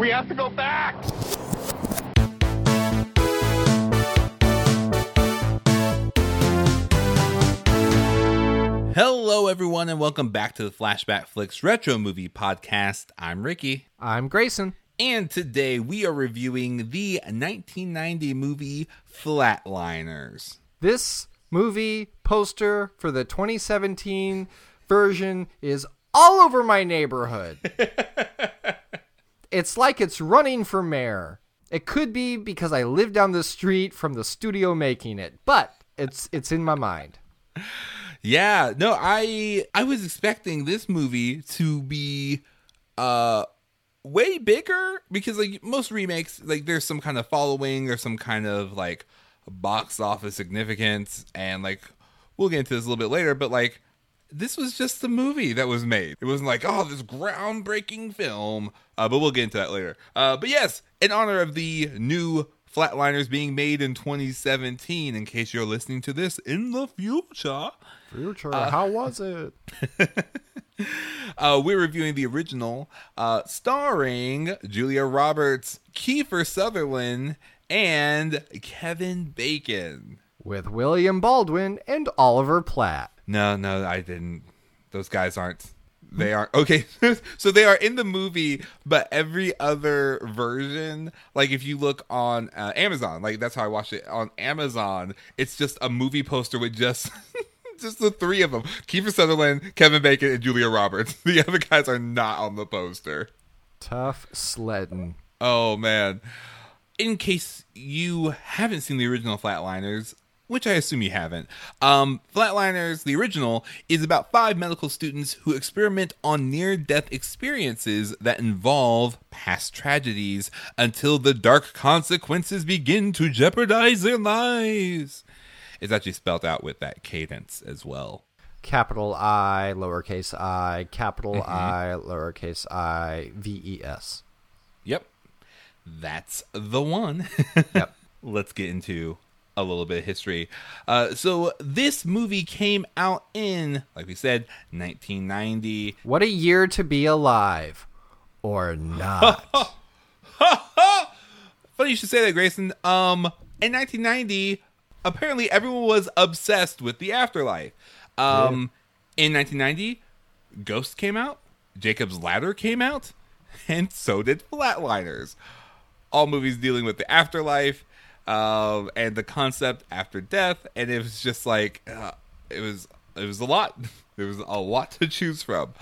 We have to go back! Hello, everyone, and welcome back to the Flashback Flicks Retro Movie Podcast. I'm Ricky, I'm Grayson. and today we are reviewing the 1990 movie Flatliners. This movie poster for the 2017 version is all over my neighborhood. it's like it's running for mayor. It could be because I live down the street from the studio making it, but it's it's in my mind. Yeah, no, I I was expecting this movie to be uh way bigger because like most remakes like there's some kind of following or some kind of like box office significance and like we'll get into this a little bit later but like this was just the movie that was made it wasn't like oh this groundbreaking film uh, but we'll get into that later uh, but yes in honor of the new flatliners being made in 2017 in case you're listening to this in the future Future, how was it? uh, we're reviewing the original, uh, starring Julia Roberts, Kiefer Sutherland, and Kevin Bacon. With William Baldwin and Oliver Platt. No, no, I didn't. Those guys aren't. They aren't okay. so they are in the movie, but every other version, like if you look on uh, Amazon, like that's how I watched it on Amazon. It's just a movie poster with just. Just the three of them: Kiefer Sutherland, Kevin Bacon, and Julia Roberts. The other guys are not on the poster. Tough sledding. Oh man. In case you haven't seen the original Flatliners, which I assume you haven't, um, Flatliners, the original, is about five medical students who experiment on near death experiences that involve past tragedies until the dark consequences begin to jeopardize their lives. It's actually spelled out with that cadence as well. Capital I, lowercase i, capital Mm-hmm. I, lowercase i, V E S. Yep. That's the one. Yep. Let's get into a little bit of history. Uh, so, this movie came out in, like we said, 1990. What a year to be alive. Or not. Funny you should say that, Grayson. Um, in 1990, apparently everyone was obsessed with the afterlife. Um, in 1990, Ghost came out, Jacob's Ladder came out, and so did Flatliners. All movies dealing with the afterlife um, and the concept after death, and it was just like uh, it was it was a lot. There was a lot to choose from.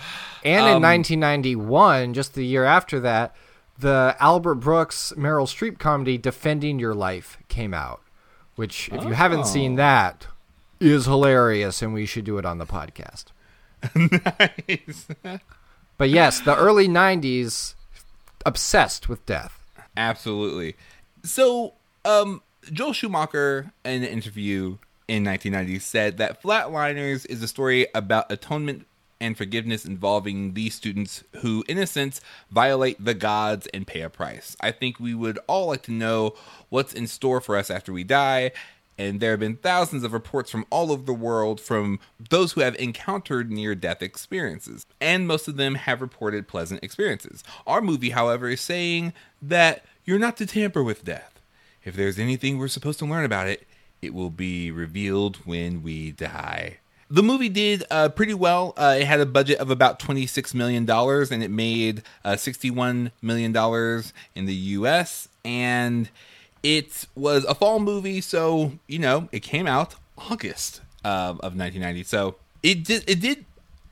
And Um, in 1991, just the year after that, the Albert Brooks Meryl Streep comedy Defending Your Life came out, which, if you haven't seen that, is hilarious, and we should do it on the podcast. nice. But yes, the early 90s, obsessed with death. Absolutely. So, um, Joel Schumacher, in an interview in 1990, said that Flatliners is a story about atonement and forgiveness involving these students who, in a sense, violate the gods and pay a price. I think we would all like to know what's in store for us after we die. And there have been thousands of reports from all over the world from those who have encountered near death experiences. And most of them have reported pleasant experiences. Our movie, however, is saying that you're not to tamper with death. If there's anything we're supposed to learn about it, it will be revealed when we die. The movie did uh, pretty well. Uh, it had a budget of about $26 million and it made uh, $61 million in the US. And it was a fall movie, so, you know, it came out August um, of 1990. So it did, it did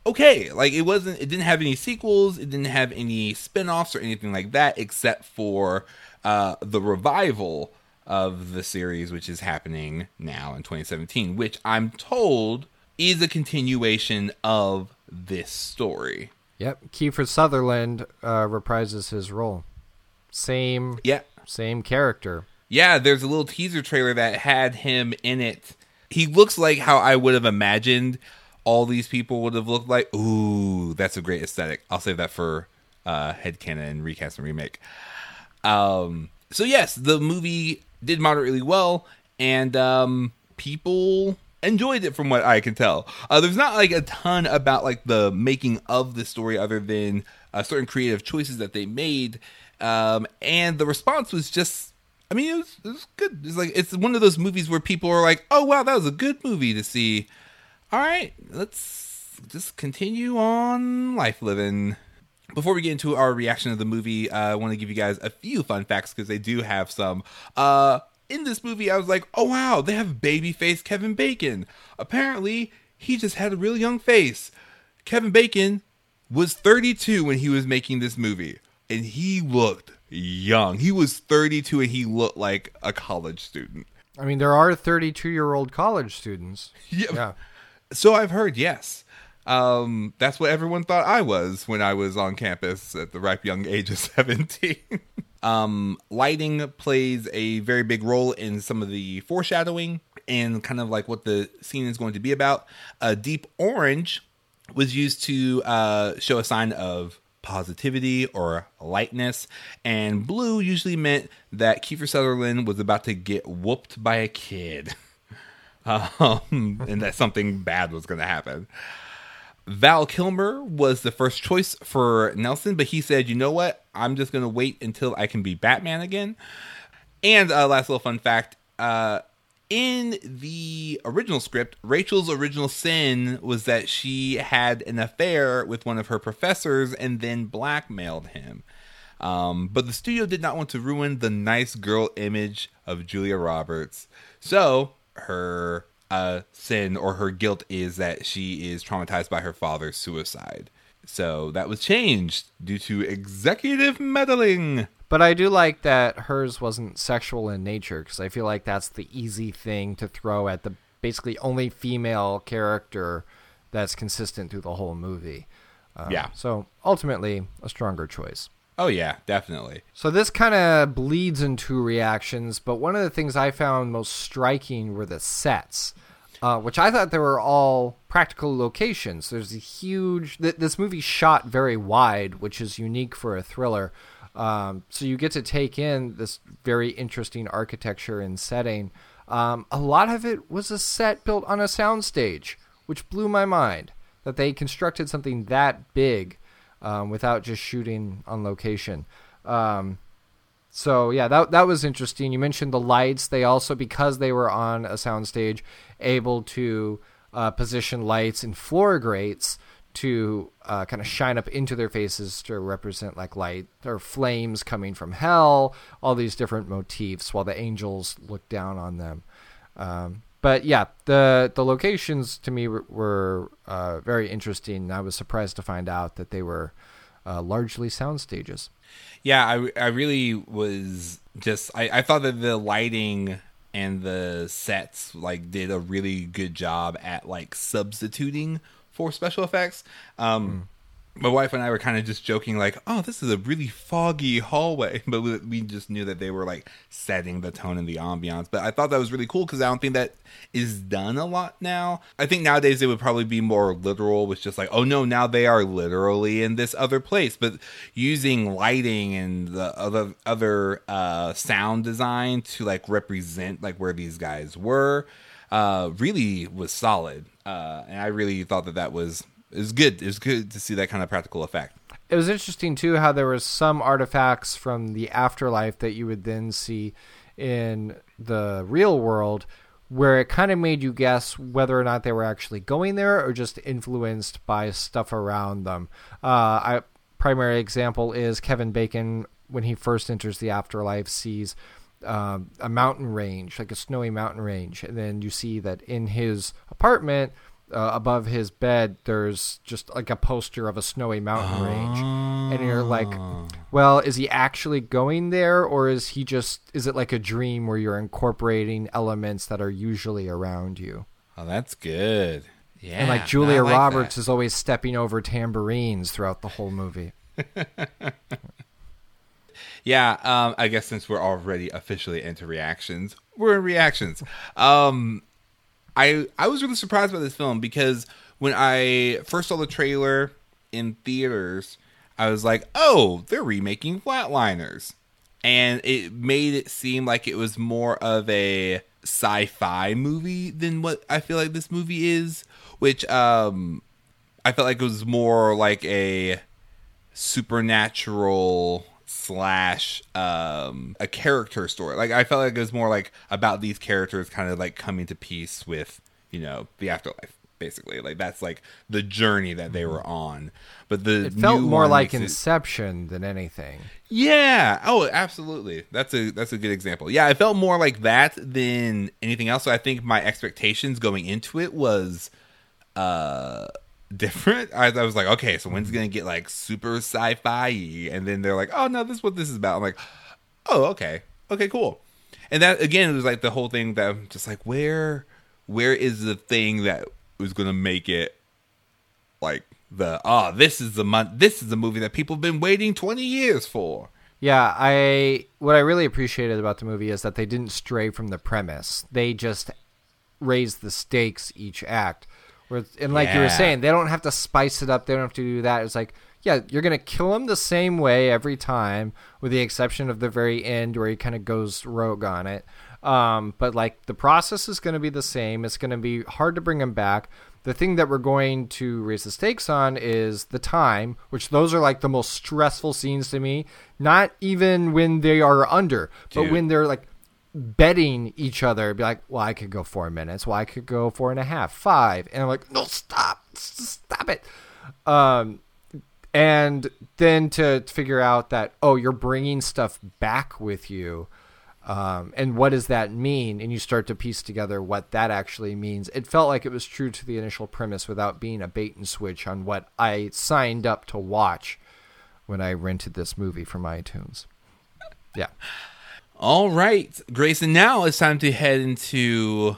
okay. Like it wasn't it didn't have any sequels, it didn't have any spin-offs or anything like that except for uh the revival of the series which is happening now in 2017, which I'm told is a continuation of this story. Yep, Kiefer Sutherland uh, reprises his role. Same, Yeah. same character. Yeah, there's a little teaser trailer that had him in it. He looks like how I would have imagined all these people would have looked like. Ooh, that's a great aesthetic. I'll save that for uh headcanon recast and remake. Um so yes, the movie did moderately well and um people enjoyed it from what I can tell. Uh, there's not like a ton about like the making of the story other than uh, certain creative choices that they made Um, and the response was just, I mean, it was, it was good. It's like it's one of those movies where people are like, "Oh wow, that was a good movie to see." All right, let's just continue on life living. Before we get into our reaction of the movie, uh, I want to give you guys a few fun facts because they do have some. Uh, in this movie, I was like, oh wow, they have baby face Kevin Bacon. Apparently, he just had a real young face. Kevin Bacon was 32 when he was making this movie, and he looked young. He was 32 and he looked like a college student. I mean, there are 32 year old college students. Yeah. yeah. So I've heard, yes. Um, that's what everyone thought I was when I was on campus at the ripe young age of 17. um, lighting plays a very big role in some of the foreshadowing and kind of like what the scene is going to be about. A deep orange was used to uh, show a sign of positivity or lightness, and blue usually meant that Kiefer Sutherland was about to get whooped by a kid. um, and that something bad was going to happen. Val Kilmer was the first choice for Nelson, but he said, you know what? I'm just going to wait until I can be Batman again. And uh, last little fun fact uh, in the original script, Rachel's original sin was that she had an affair with one of her professors and then blackmailed him. Um, but the studio did not want to ruin the nice girl image of Julia Roberts. So her uh, sin or her guilt is that she is traumatized by her father's suicide. So that was changed due to executive meddling. But I do like that hers wasn't sexual in nature because I feel like that's the easy thing to throw at the basically only female character that's consistent through the whole movie. Um, yeah. So ultimately, a stronger choice. Oh yeah, definitely. So this kind of bleeds into reactions, but one of the things I found most striking were the sets, uh, which I thought they were all practical locations. There's a huge. Th- this movie shot very wide, which is unique for a thriller. Um, so you get to take in this very interesting architecture and setting. Um, a lot of it was a set built on a soundstage, which blew my mind. That they constructed something that big um, without just shooting on location. Um, so yeah, that that was interesting. You mentioned the lights. They also, because they were on a soundstage, able to uh, position lights and floor grates to uh, kind of shine up into their faces to represent like light or flames coming from hell. All these different motifs, while the angels look down on them. Um, but yeah, the the locations to me were, were uh, very interesting. I was surprised to find out that they were uh, largely sound stages. Yeah, I, I really was just I, I thought that the lighting and the sets like did a really good job at like substituting for special effects. Um, mm my wife and I were kind of just joking, like, "Oh, this is a really foggy hallway," but we just knew that they were like setting the tone and the ambiance. But I thought that was really cool because I don't think that is done a lot now. I think nowadays it would probably be more literal, with just like, "Oh no, now they are literally in this other place." But using lighting and the other other uh, sound design to like represent like where these guys were, uh, really was solid. Uh, and I really thought that that was it was good. It was good to see that kind of practical effect. It was interesting too how there was some artifacts from the afterlife that you would then see in the real world where it kind of made you guess whether or not they were actually going there or just influenced by stuff around them. Uh, I primary example is Kevin Bacon when he first enters the afterlife sees um, a mountain range, like a snowy mountain range, and then you see that in his apartment uh, above his bed there's just like a poster of a snowy mountain range. And you're like ah. well is he actually going there or is he just is it like a dream where you're incorporating elements that are usually around you? Oh that's good. Yeah and like julia like roberts that. is always stepping over tambourines throughout the whole movie. Yeah um, i guess since we're already officially into reactions we're in reactions. Um I I was really surprised by this film because when I first saw the trailer in theaters, I was like, "Oh, they're remaking Flatliners," and it made it seem like it was more of a sci-fi movie than what I feel like this movie is, which um I felt like it was more like a supernatural slash um a character story. Like I felt like it was more like about these characters kind of like coming to peace with, you know, the afterlife basically. Like that's like the journey that they were on. But the It felt more like makes it- Inception than anything. yeah. Oh, absolutely. That's a that's a good example. Yeah, it felt more like that than anything else. So I think my expectations going into it was uh different. I, I was like, okay, so when's gonna get like super sci-fi and then they're like, oh no, this is what this is about. I'm like, oh, okay. Okay, cool. And that again it was like the whole thing that I'm just like, where where is the thing that was gonna make it like the oh this is the month this is the movie that people have been waiting 20 years for Yeah, I what I really appreciated about the movie is that they didn't stray from the premise. They just raised the stakes each act. And like you were saying, they don't have to spice it up. They don't have to do that. It's like, yeah, you're gonna kill him the same way every time, with the exception of the very end where he kind of goes rogue on it. Um, but like the process is gonna be the same. It's gonna be hard to bring him back. The thing that we're going to raise the stakes on is the time, which those are like the most stressful scenes to me. Not even when they are under, but when they're like betting each other, be like, well, I could go four minutes, well, I could go four and a half, five, and I'm like, no, stop, stop it. Um, and then to figure out that, oh, you're bringing stuff back with you. Um, and what does that mean? And you start to piece together what that actually means. It felt like it was true to the initial premise without being a bait and switch on what I signed up to watch when I rented this movie from iTunes. Yeah. All right grayson now it's time to head into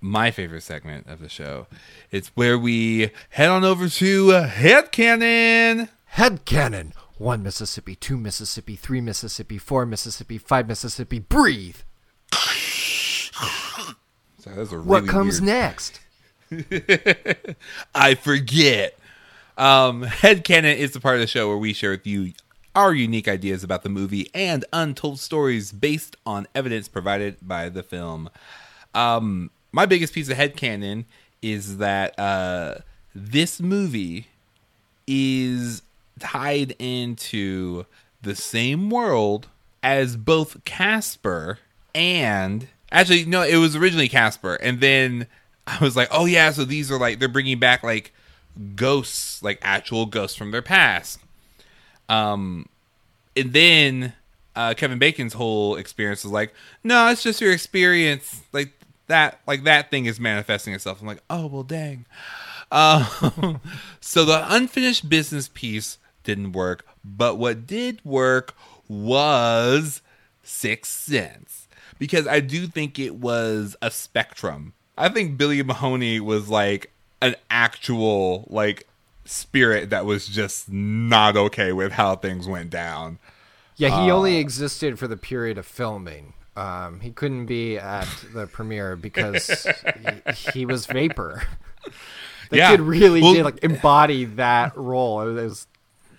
my favorite segment of the show it's where we head on over to uh, headcanon Head canon. One Mississippi, two Mississippi, three Mississippi, four Mississippi, five Mississippi. Breathe. so a What comes weird- next? I forget. Um, Headcanon is the part of the show where we share with you our unique ideas about the movie and untold stories based on evidence provided by the film. Um, my biggest piece of headcanon is that uh, this movie is tied into the same world as both Casper and actually no, it was originally Casper, and then I was like, oh yeah, so these are like they're bringing back like ghosts, like actual ghosts from their past. Um, and then uh, Kevin Bacon's whole experience was like, no, it's just your experience, like that, like that thing is manifesting itself. I'm like, oh well, dang. Um, so the unfinished business piece didn't work, but what did work was Sixth Sense because I do think it was a spectrum. I think Billy Mahoney was like an actual like spirit that was just not okay with how things went down. Yeah, he only existed for the period of filming. Um, he couldn't be at the premiere because he, he was vapor. The Yeah. kid really Well- did like embody that role. It was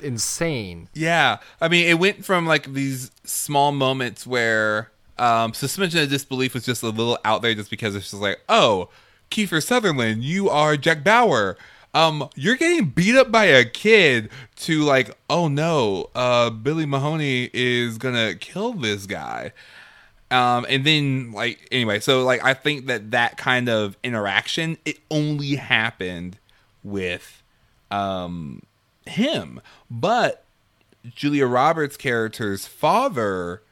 insane. Yeah, I mean, it went from like these small moments where um, suspension of disbelief was just a little out there, just because it's just like, oh, Kiefer Sutherland, you are Jack Bauer. Um, you're getting beat up by a kid. To like, oh no, uh, Billy Mahoney is gonna kill this guy. Um, and then like anyway, so like I think that that kind of interaction it only happened with um him, but Julia Roberts' character's father,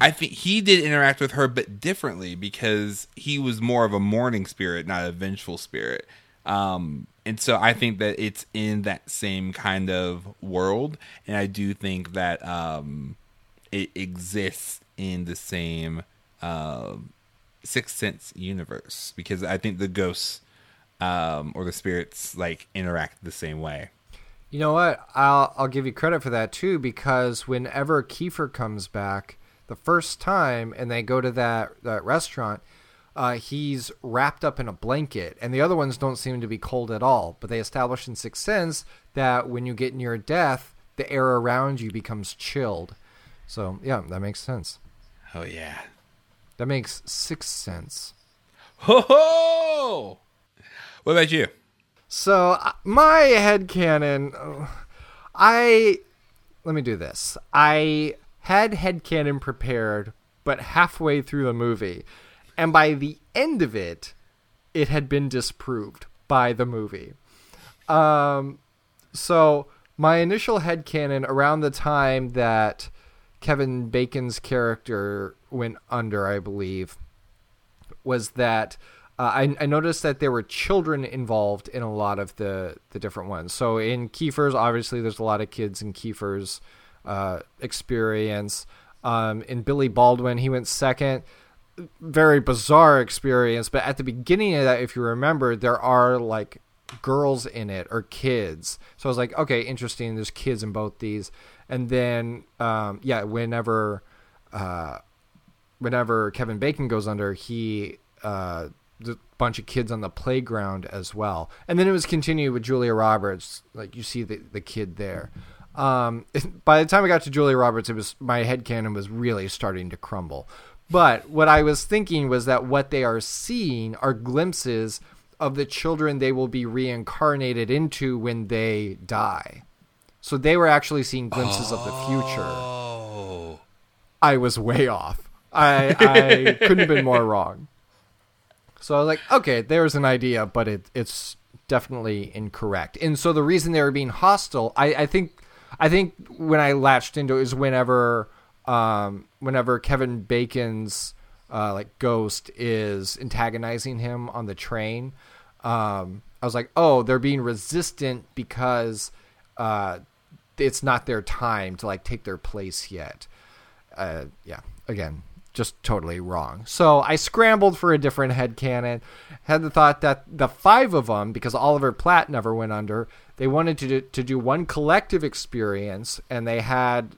I think he did interact with her, but differently because he was more of a mourning spirit, not a vengeful spirit. Um, and so I think that it's in that same kind of world, and I do think that um, it exists in the same um Sixth Sense universe because I think the ghosts um, or the spirits like interact the same way. You know what? I'll I'll give you credit for that too because whenever Kiefer comes back the first time and they go to that that restaurant, uh, he's wrapped up in a blanket, and the other ones don't seem to be cold at all. But they establish in Sixth Sense that when you get near death, the air around you becomes chilled. So yeah, that makes sense. Oh yeah. That makes sixth sense. Ho ho! What about you? So uh, my head canon, I let me do this. I had headcanon prepared, but halfway through the movie, and by the end of it, it had been disproved by the movie. Um, so my initial headcanon around the time that Kevin Bacon's character went under, I believe, was that uh, I, I, noticed that there were children involved in a lot of the, the different ones. So in Kiefer's, obviously, there's a lot of kids in Kiefer's uh, experience. Um, in Billy Baldwin, he went second. Very bizarre experience, but at the beginning of that, if you remember, there are like girls in it or kids. So I was like, okay, interesting. There's kids in both these, and then um, yeah, whenever uh, whenever Kevin Bacon goes under, he uh, the bunch of kids on the playground as well, and then it was continued with Julia Roberts. Like you see the the kid there. Um, by the time I got to Julia Roberts, it was my head canon was really starting to crumble. But what I was thinking was that what they are seeing are glimpses of the children they will be reincarnated into when they die. So they were actually seeing glimpses oh. of the future. Oh. I was way off. I I couldn't have been more wrong. So I was like, okay, there's an idea, but it it's definitely incorrect. And so the reason they were being hostile, I, I think I think when I latched into it is whenever um, whenever Kevin Bacon's uh, like ghost is antagonizing him on the train. Um, I was like, oh, they're being resistant because uh, it's not their time to like take their place yet. Uh, yeah, again, just totally wrong. So I scrambled for a different head canon. Had the thought that the five of them, because Oliver Platt never went under, they wanted to do, to do one collective experience, and they had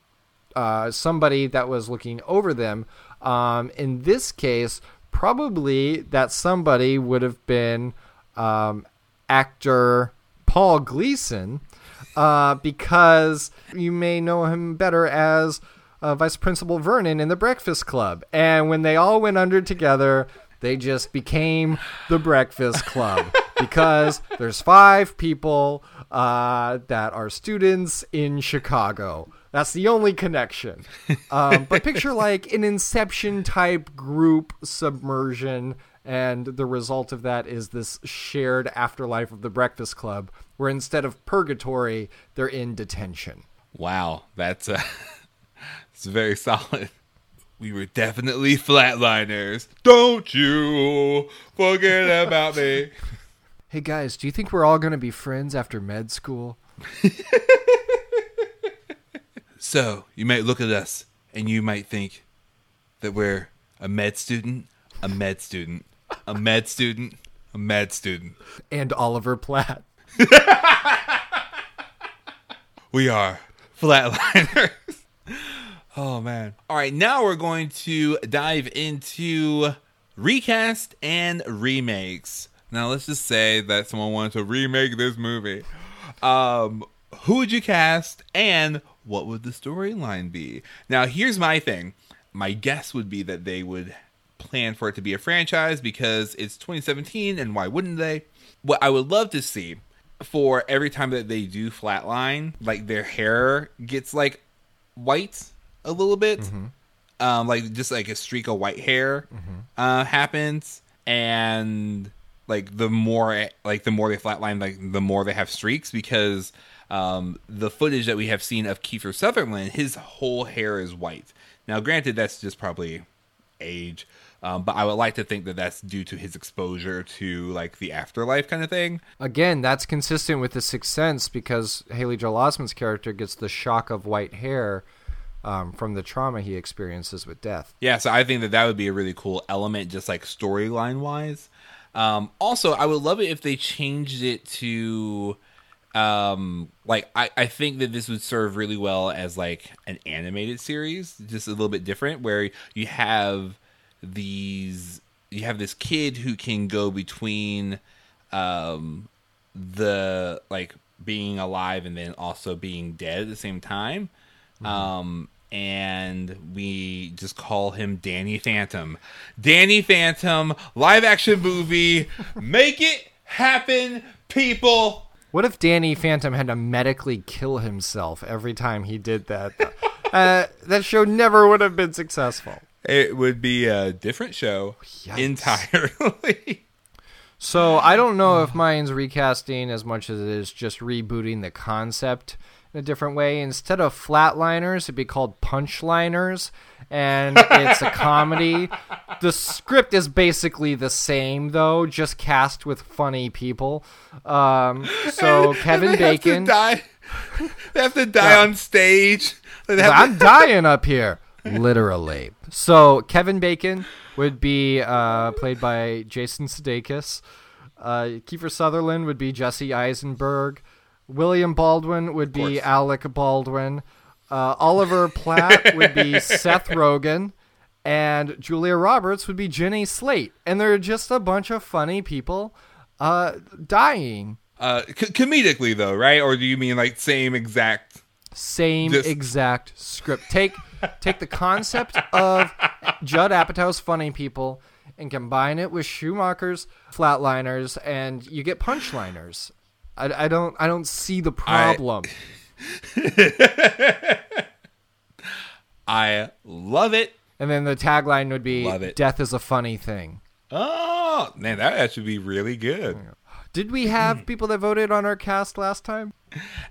uh, somebody that was looking over them. Um, in this case, probably that somebody would have been um, actor Paul Gleason, uh, because you may know him better as uh, Vice Principal Vernon in The Breakfast Club. And when they all went under together, they just became The Breakfast Club because there's five people uh, that are students in Chicago. That's the only connection. Um, but picture like an Inception type group submersion, and the result of that is this shared afterlife of the Breakfast Club, where instead of purgatory, they're in detention. Wow, that's uh, it's very solid. We were definitely flatliners. Don't you forget about me. Hey guys, do you think we're all going to be friends after med school? So you might look at us and you might think that we're a med student, a med student, a med student, a med student, and Oliver Platt. we are flatliners. oh man. All right, now we're going to dive into recast and remakes. Now let's just say that someone wanted to remake this movie. Um, who would you cast and what would the storyline be? Now, here's my thing. My guess would be that they would plan for it to be a franchise because it's 2017 and why wouldn't they? What I would love to see for every time that they do flatline, like their hair gets like white a little bit. Mm-hmm. Um, like just like a streak of white hair mm-hmm. uh, happens, and like the more like the more they flatline, like the more they have streaks because um, the footage that we have seen of Kiefer Sutherland, his whole hair is white. Now, granted, that's just probably age, um, but I would like to think that that's due to his exposure to like the afterlife kind of thing. Again, that's consistent with the Sixth Sense because Haley Joel Osment's character gets the shock of white hair. Um, from the trauma he experiences with death. Yeah, so I think that that would be a really cool element, just like storyline wise. Um, also, I would love it if they changed it to um like I, I think that this would serve really well as like an animated series just a little bit different where you have these you have this kid who can go between um the like being alive and then also being dead at the same time mm-hmm. um and we just call him Danny Phantom. Danny Phantom live action movie. Make it happen, people. What if Danny Phantom had to medically kill himself every time he did that? uh, that show never would have been successful. It would be a different show Yikes. entirely. So I don't know if mine's recasting as much as it is just rebooting the concept in a different way. Instead of flatliners, it'd be called punchliners, and it's a comedy. The script is basically the same though, just cast with funny people. Um, so Kevin they Bacon. Have. They have to die Yeah. on stage. I'm dying up here, literally. So Kevin Bacon would be uh, played by Jason Sudeikis. Uh, Kiefer Sutherland would be Jesse Eisenberg. William Baldwin would be. Alec Baldwin. Uh, Oliver Platt would be Seth Rogen. And Julia Roberts would be Jenny Slate. And they're just a bunch of funny people uh, dying. uh, c- comedically though, right? Or do you mean like same exact? same Just- exact script. Take take the concept of Judd Apatow's funny people and combine it with Schumacher's flatliners, and you get punchliners. I, I don't I don't see the problem. I love it. and then the tagline would be Love it. "Death is a funny thing." Oh man, that actually be really good. Did we have people that voted on our cast last time?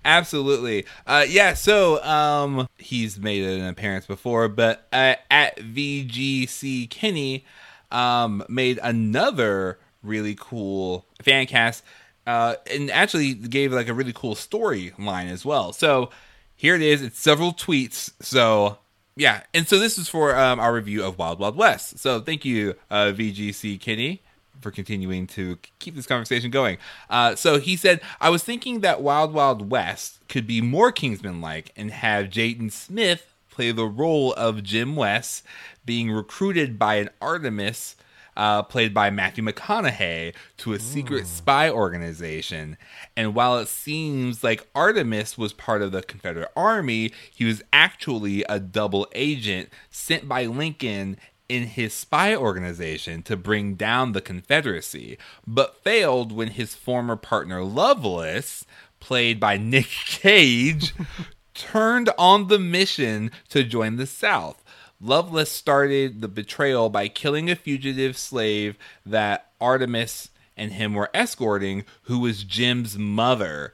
Absolutely. Uh, yeah, so um, he's made an appearance before, but uh, at VGC Kenny um, made another really cool fan cast uh, and actually gave like a really cool storyline as well. So here it is. It's several tweets. So yeah, and so this is for um, our review of Wild Wild West. So thank you, uh, VGC Kenny for continuing to keep this conversation going. Uh, so he said, I was thinking that Wild Wild West could be more Kingsman like and have Jaden Smith play the role of Jim West being recruited by an Artemis. Uh, played by Matthew McConaughey to a secret spy organization. And while it seems like Artemis was part of the Confederate Army, he was actually a double agent sent by Lincoln in his spy organization to bring down the Confederacy, but failed when his former partner Lovelace, played by Nick Cage, turned on the mission to join the South. Lovelace started the betrayal by killing a fugitive slave that Artemis and him were escorting, who was Jim's mother.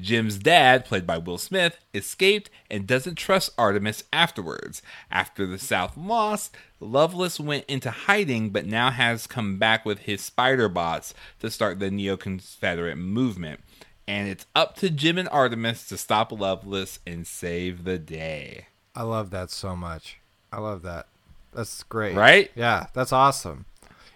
Jim's dad, played by Will Smith, escaped and doesn't trust Artemis afterwards. After the South lost, Lovelace went into hiding but now has come back with his spider bots to start the Neo Confederate movement. And it's up to Jim and Artemis to stop Lovelace and save the day. I love that so much. I love that. That's great. Right? Yeah, that's awesome.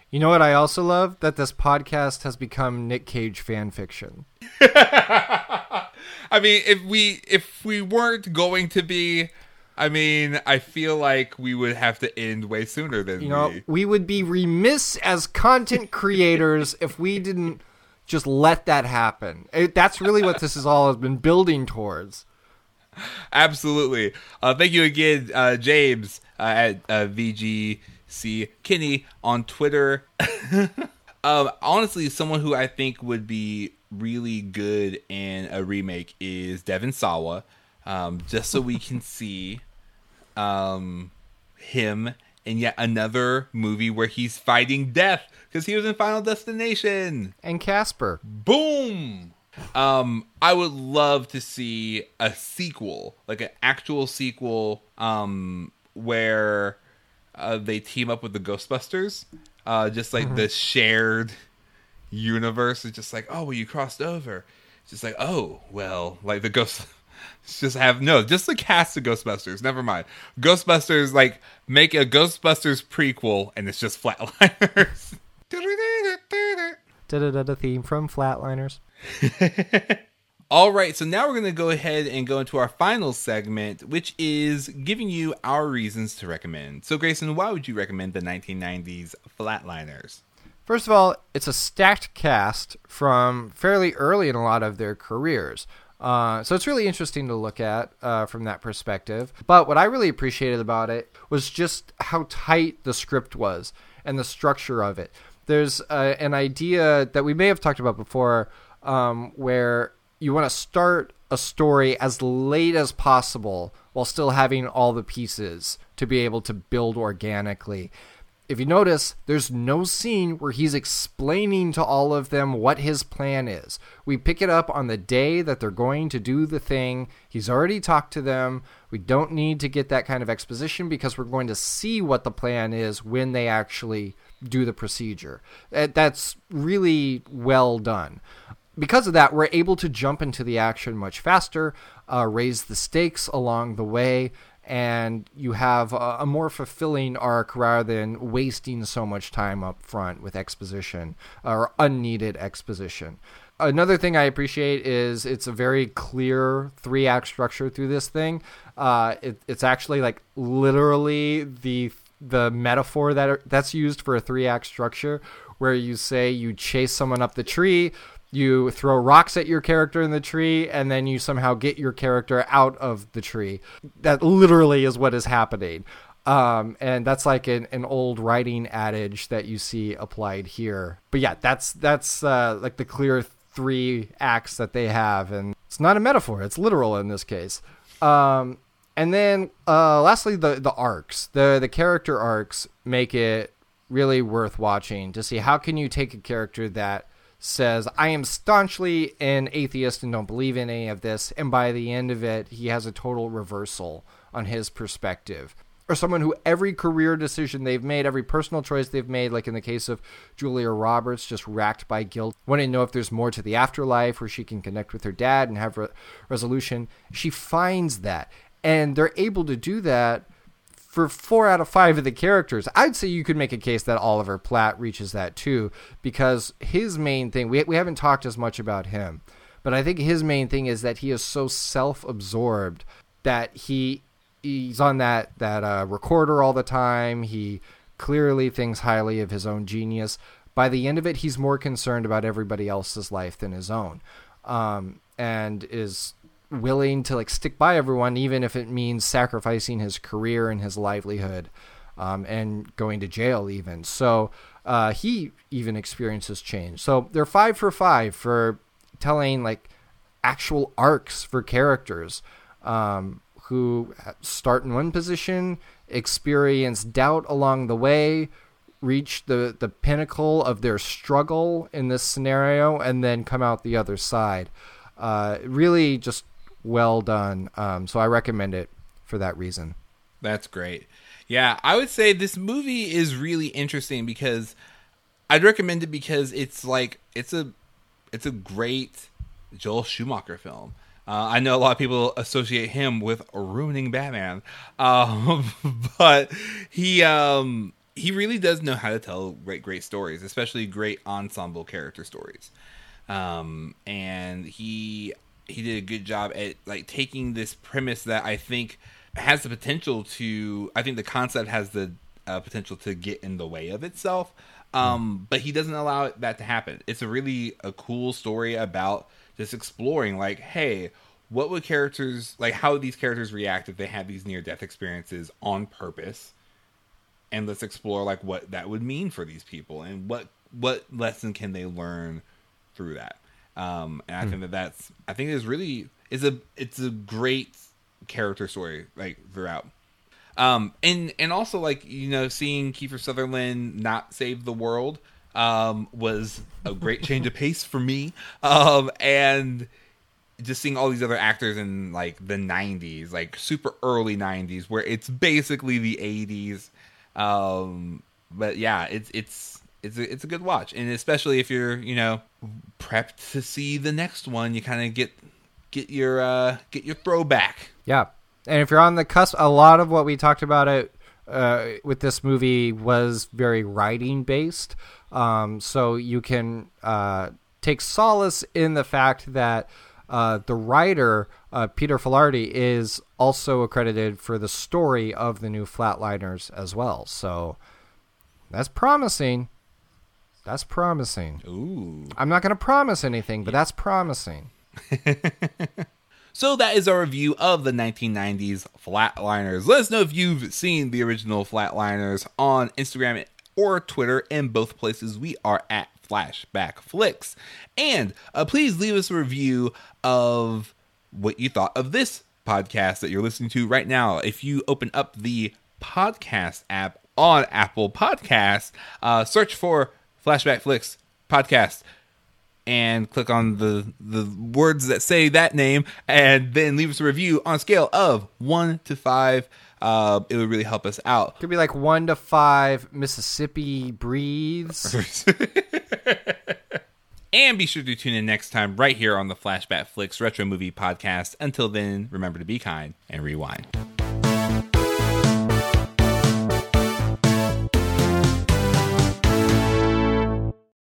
You know what I also love? That this podcast has become Nick Cage fan fiction. I mean, if we if we weren't going to be, I mean, I feel like we would have to end way sooner than You know, we. we would be remiss as content creators if we didn't just let that happen. It, that's really what this is all has been building towards. Absolutely. Uh, thank you again, uh, James at uh, VGC Kenny on Twitter. um, honestly, someone who I think would be really good in a remake is Devon Sawa, um, just so we can see um, him in yet another movie where he's fighting death because he was in Final Destination. And Casper. Boom. Um, I would love to see a sequel, like an actual sequel, um, where uh, they team up with the Ghostbusters. Uh, just like the shared universe. is just like, oh, well, you crossed over. It's just like, oh, well, like the ghost. Just have no, just the cast of Ghostbusters. Never mind. Ghostbusters, like make a Ghostbusters prequel, and it's just flatliners. Da-da-da-da theme from Flatliners. All right, so now we're going to go ahead and go into our final segment, which is giving you our reasons to recommend. So, Grayson, why would you recommend the 1990s Flatliners? First of all, it's a stacked cast from fairly early in a lot of their careers. Uh, so it's really interesting to look at uh, from that perspective. But what I really appreciated about it was just how tight the script was and the structure of it. There's uh, an idea that we may have talked about before um, where you want to start a story as late as possible while still having all the pieces to be able to build organically. If you notice, there's no scene where he's explaining to all of them what his plan is. We pick it up on the day that they're going to do the thing. He's already talked to them. We don't need to get that kind of exposition because we're going to see what the plan is when they actually do the procedure. That's really well done because of that, we're able to jump into the action much faster, uh, raise the stakes along the way, and you have a, a, more fulfilling arc rather than wasting so much time up front with exposition or unneeded exposition. Another thing I appreciate is it's a very clear three act structure through this thing. Uh, it, it's actually like literally the the metaphor that are, that's used for a three act structure, where you say you chase someone up the tree, you throw rocks at your character in the tree and then you somehow get your character out of the tree. That literally is what is happening. Um, and that's like an, an old writing adage that you see applied here. But yeah that's that's uh, like the clear three acts that they have and it's not a metaphor it's literal in this case. Um, and then uh, lastly the the arcs. The the character arcs make it really worth watching to see how can you take a character that says, I am staunchly an atheist and don't believe in any of this. And by the end of it, he has a total reversal on his perspective. Or someone who every career decision they've made, every personal choice they've made, like in the case of Julia Roberts, just racked by guilt, wanting to know if there's more to the afterlife where she can connect with her dad and have re- resolution. She finds that. And they're able to do that for four out of five of the characters, I'd say you could make a case that Oliver Platt reaches that too, because his main thing, we, we haven't talked as much about him, but I think his main thing is that he is so self absorbed that he he's on that, that uh, recorder all the time. He clearly thinks highly of his own genius. By the end of it, he's more concerned about everybody else's life than his own. Um, and is willing to like stick by everyone, even if it means sacrificing his career and his livelihood, um, and going to jail even. So uh, he even experiences change. So they're five for five for telling like actual arcs for characters um, who start in one position, experience doubt along the way, reach the the pinnacle of their struggle in this scenario, and then come out the other side. Uh, really, just well done. Um, so I recommend it for that reason. That's great. Yeah, I would say this movie is really interesting because I'd recommend it because it's like it's a it's a great Joel Schumacher film. Uh, I know a lot of people associate him with ruining Batman, um, but he um, he really does know how to tell great great stories, especially great ensemble character stories. Um, and he he did a good job at like taking this premise that I think has the potential to. I think the concept has the uh, potential to get in the way of itself. Um, mm. but he doesn't allow that to happen. It's a really a cool story about just exploring, like, hey, what would characters like? How would these characters react if they had these near death experiences on purpose? And let's explore like what that would mean for these people and what what lesson can they learn through that. Um, and I hmm. think that that's I think it's really is a it's a great character story like throughout. Um, and and also like you know seeing Kiefer Sutherland not save the world um, was a great change of pace for me. Um, and just seeing all these other actors in like the 90s, like super early 90s, where it's basically the 80s. Um, but yeah, it's it's it's a, it's a good watch, and especially if you're you know prepped to see the next one, you kind of get get your uh, get your throwback. Yeah, and if you're on the cusp, a lot of what we talked about it uh, with this movie was very writing based. Um, so you can uh, take solace in the fact that uh, the writer uh, Peter Filardi is also accredited for the story of the new Flatliners as well. So that's promising. That's promising. Ooh. I'm not going to promise anything, but that's promising. so that is our review of the 1990s Flatliners. Let us know if you've seen the original Flatliners on Instagram or Twitter. In both places, we are at Flashback Flicks. And uh, please leave us a review of what you thought of this podcast that you're listening to right now. If you open up the podcast app on Apple Podcasts, uh, search for Flashback Flicks podcast. And click on the the words that say that name and then leave us a review on a scale of 1 to 5 uh, it would really help us out. Could be like one to five Mississippi breathes. and be sure to tune in next time right here on the flashback flicks retro movie podcast. Until then remember to be kind and rewind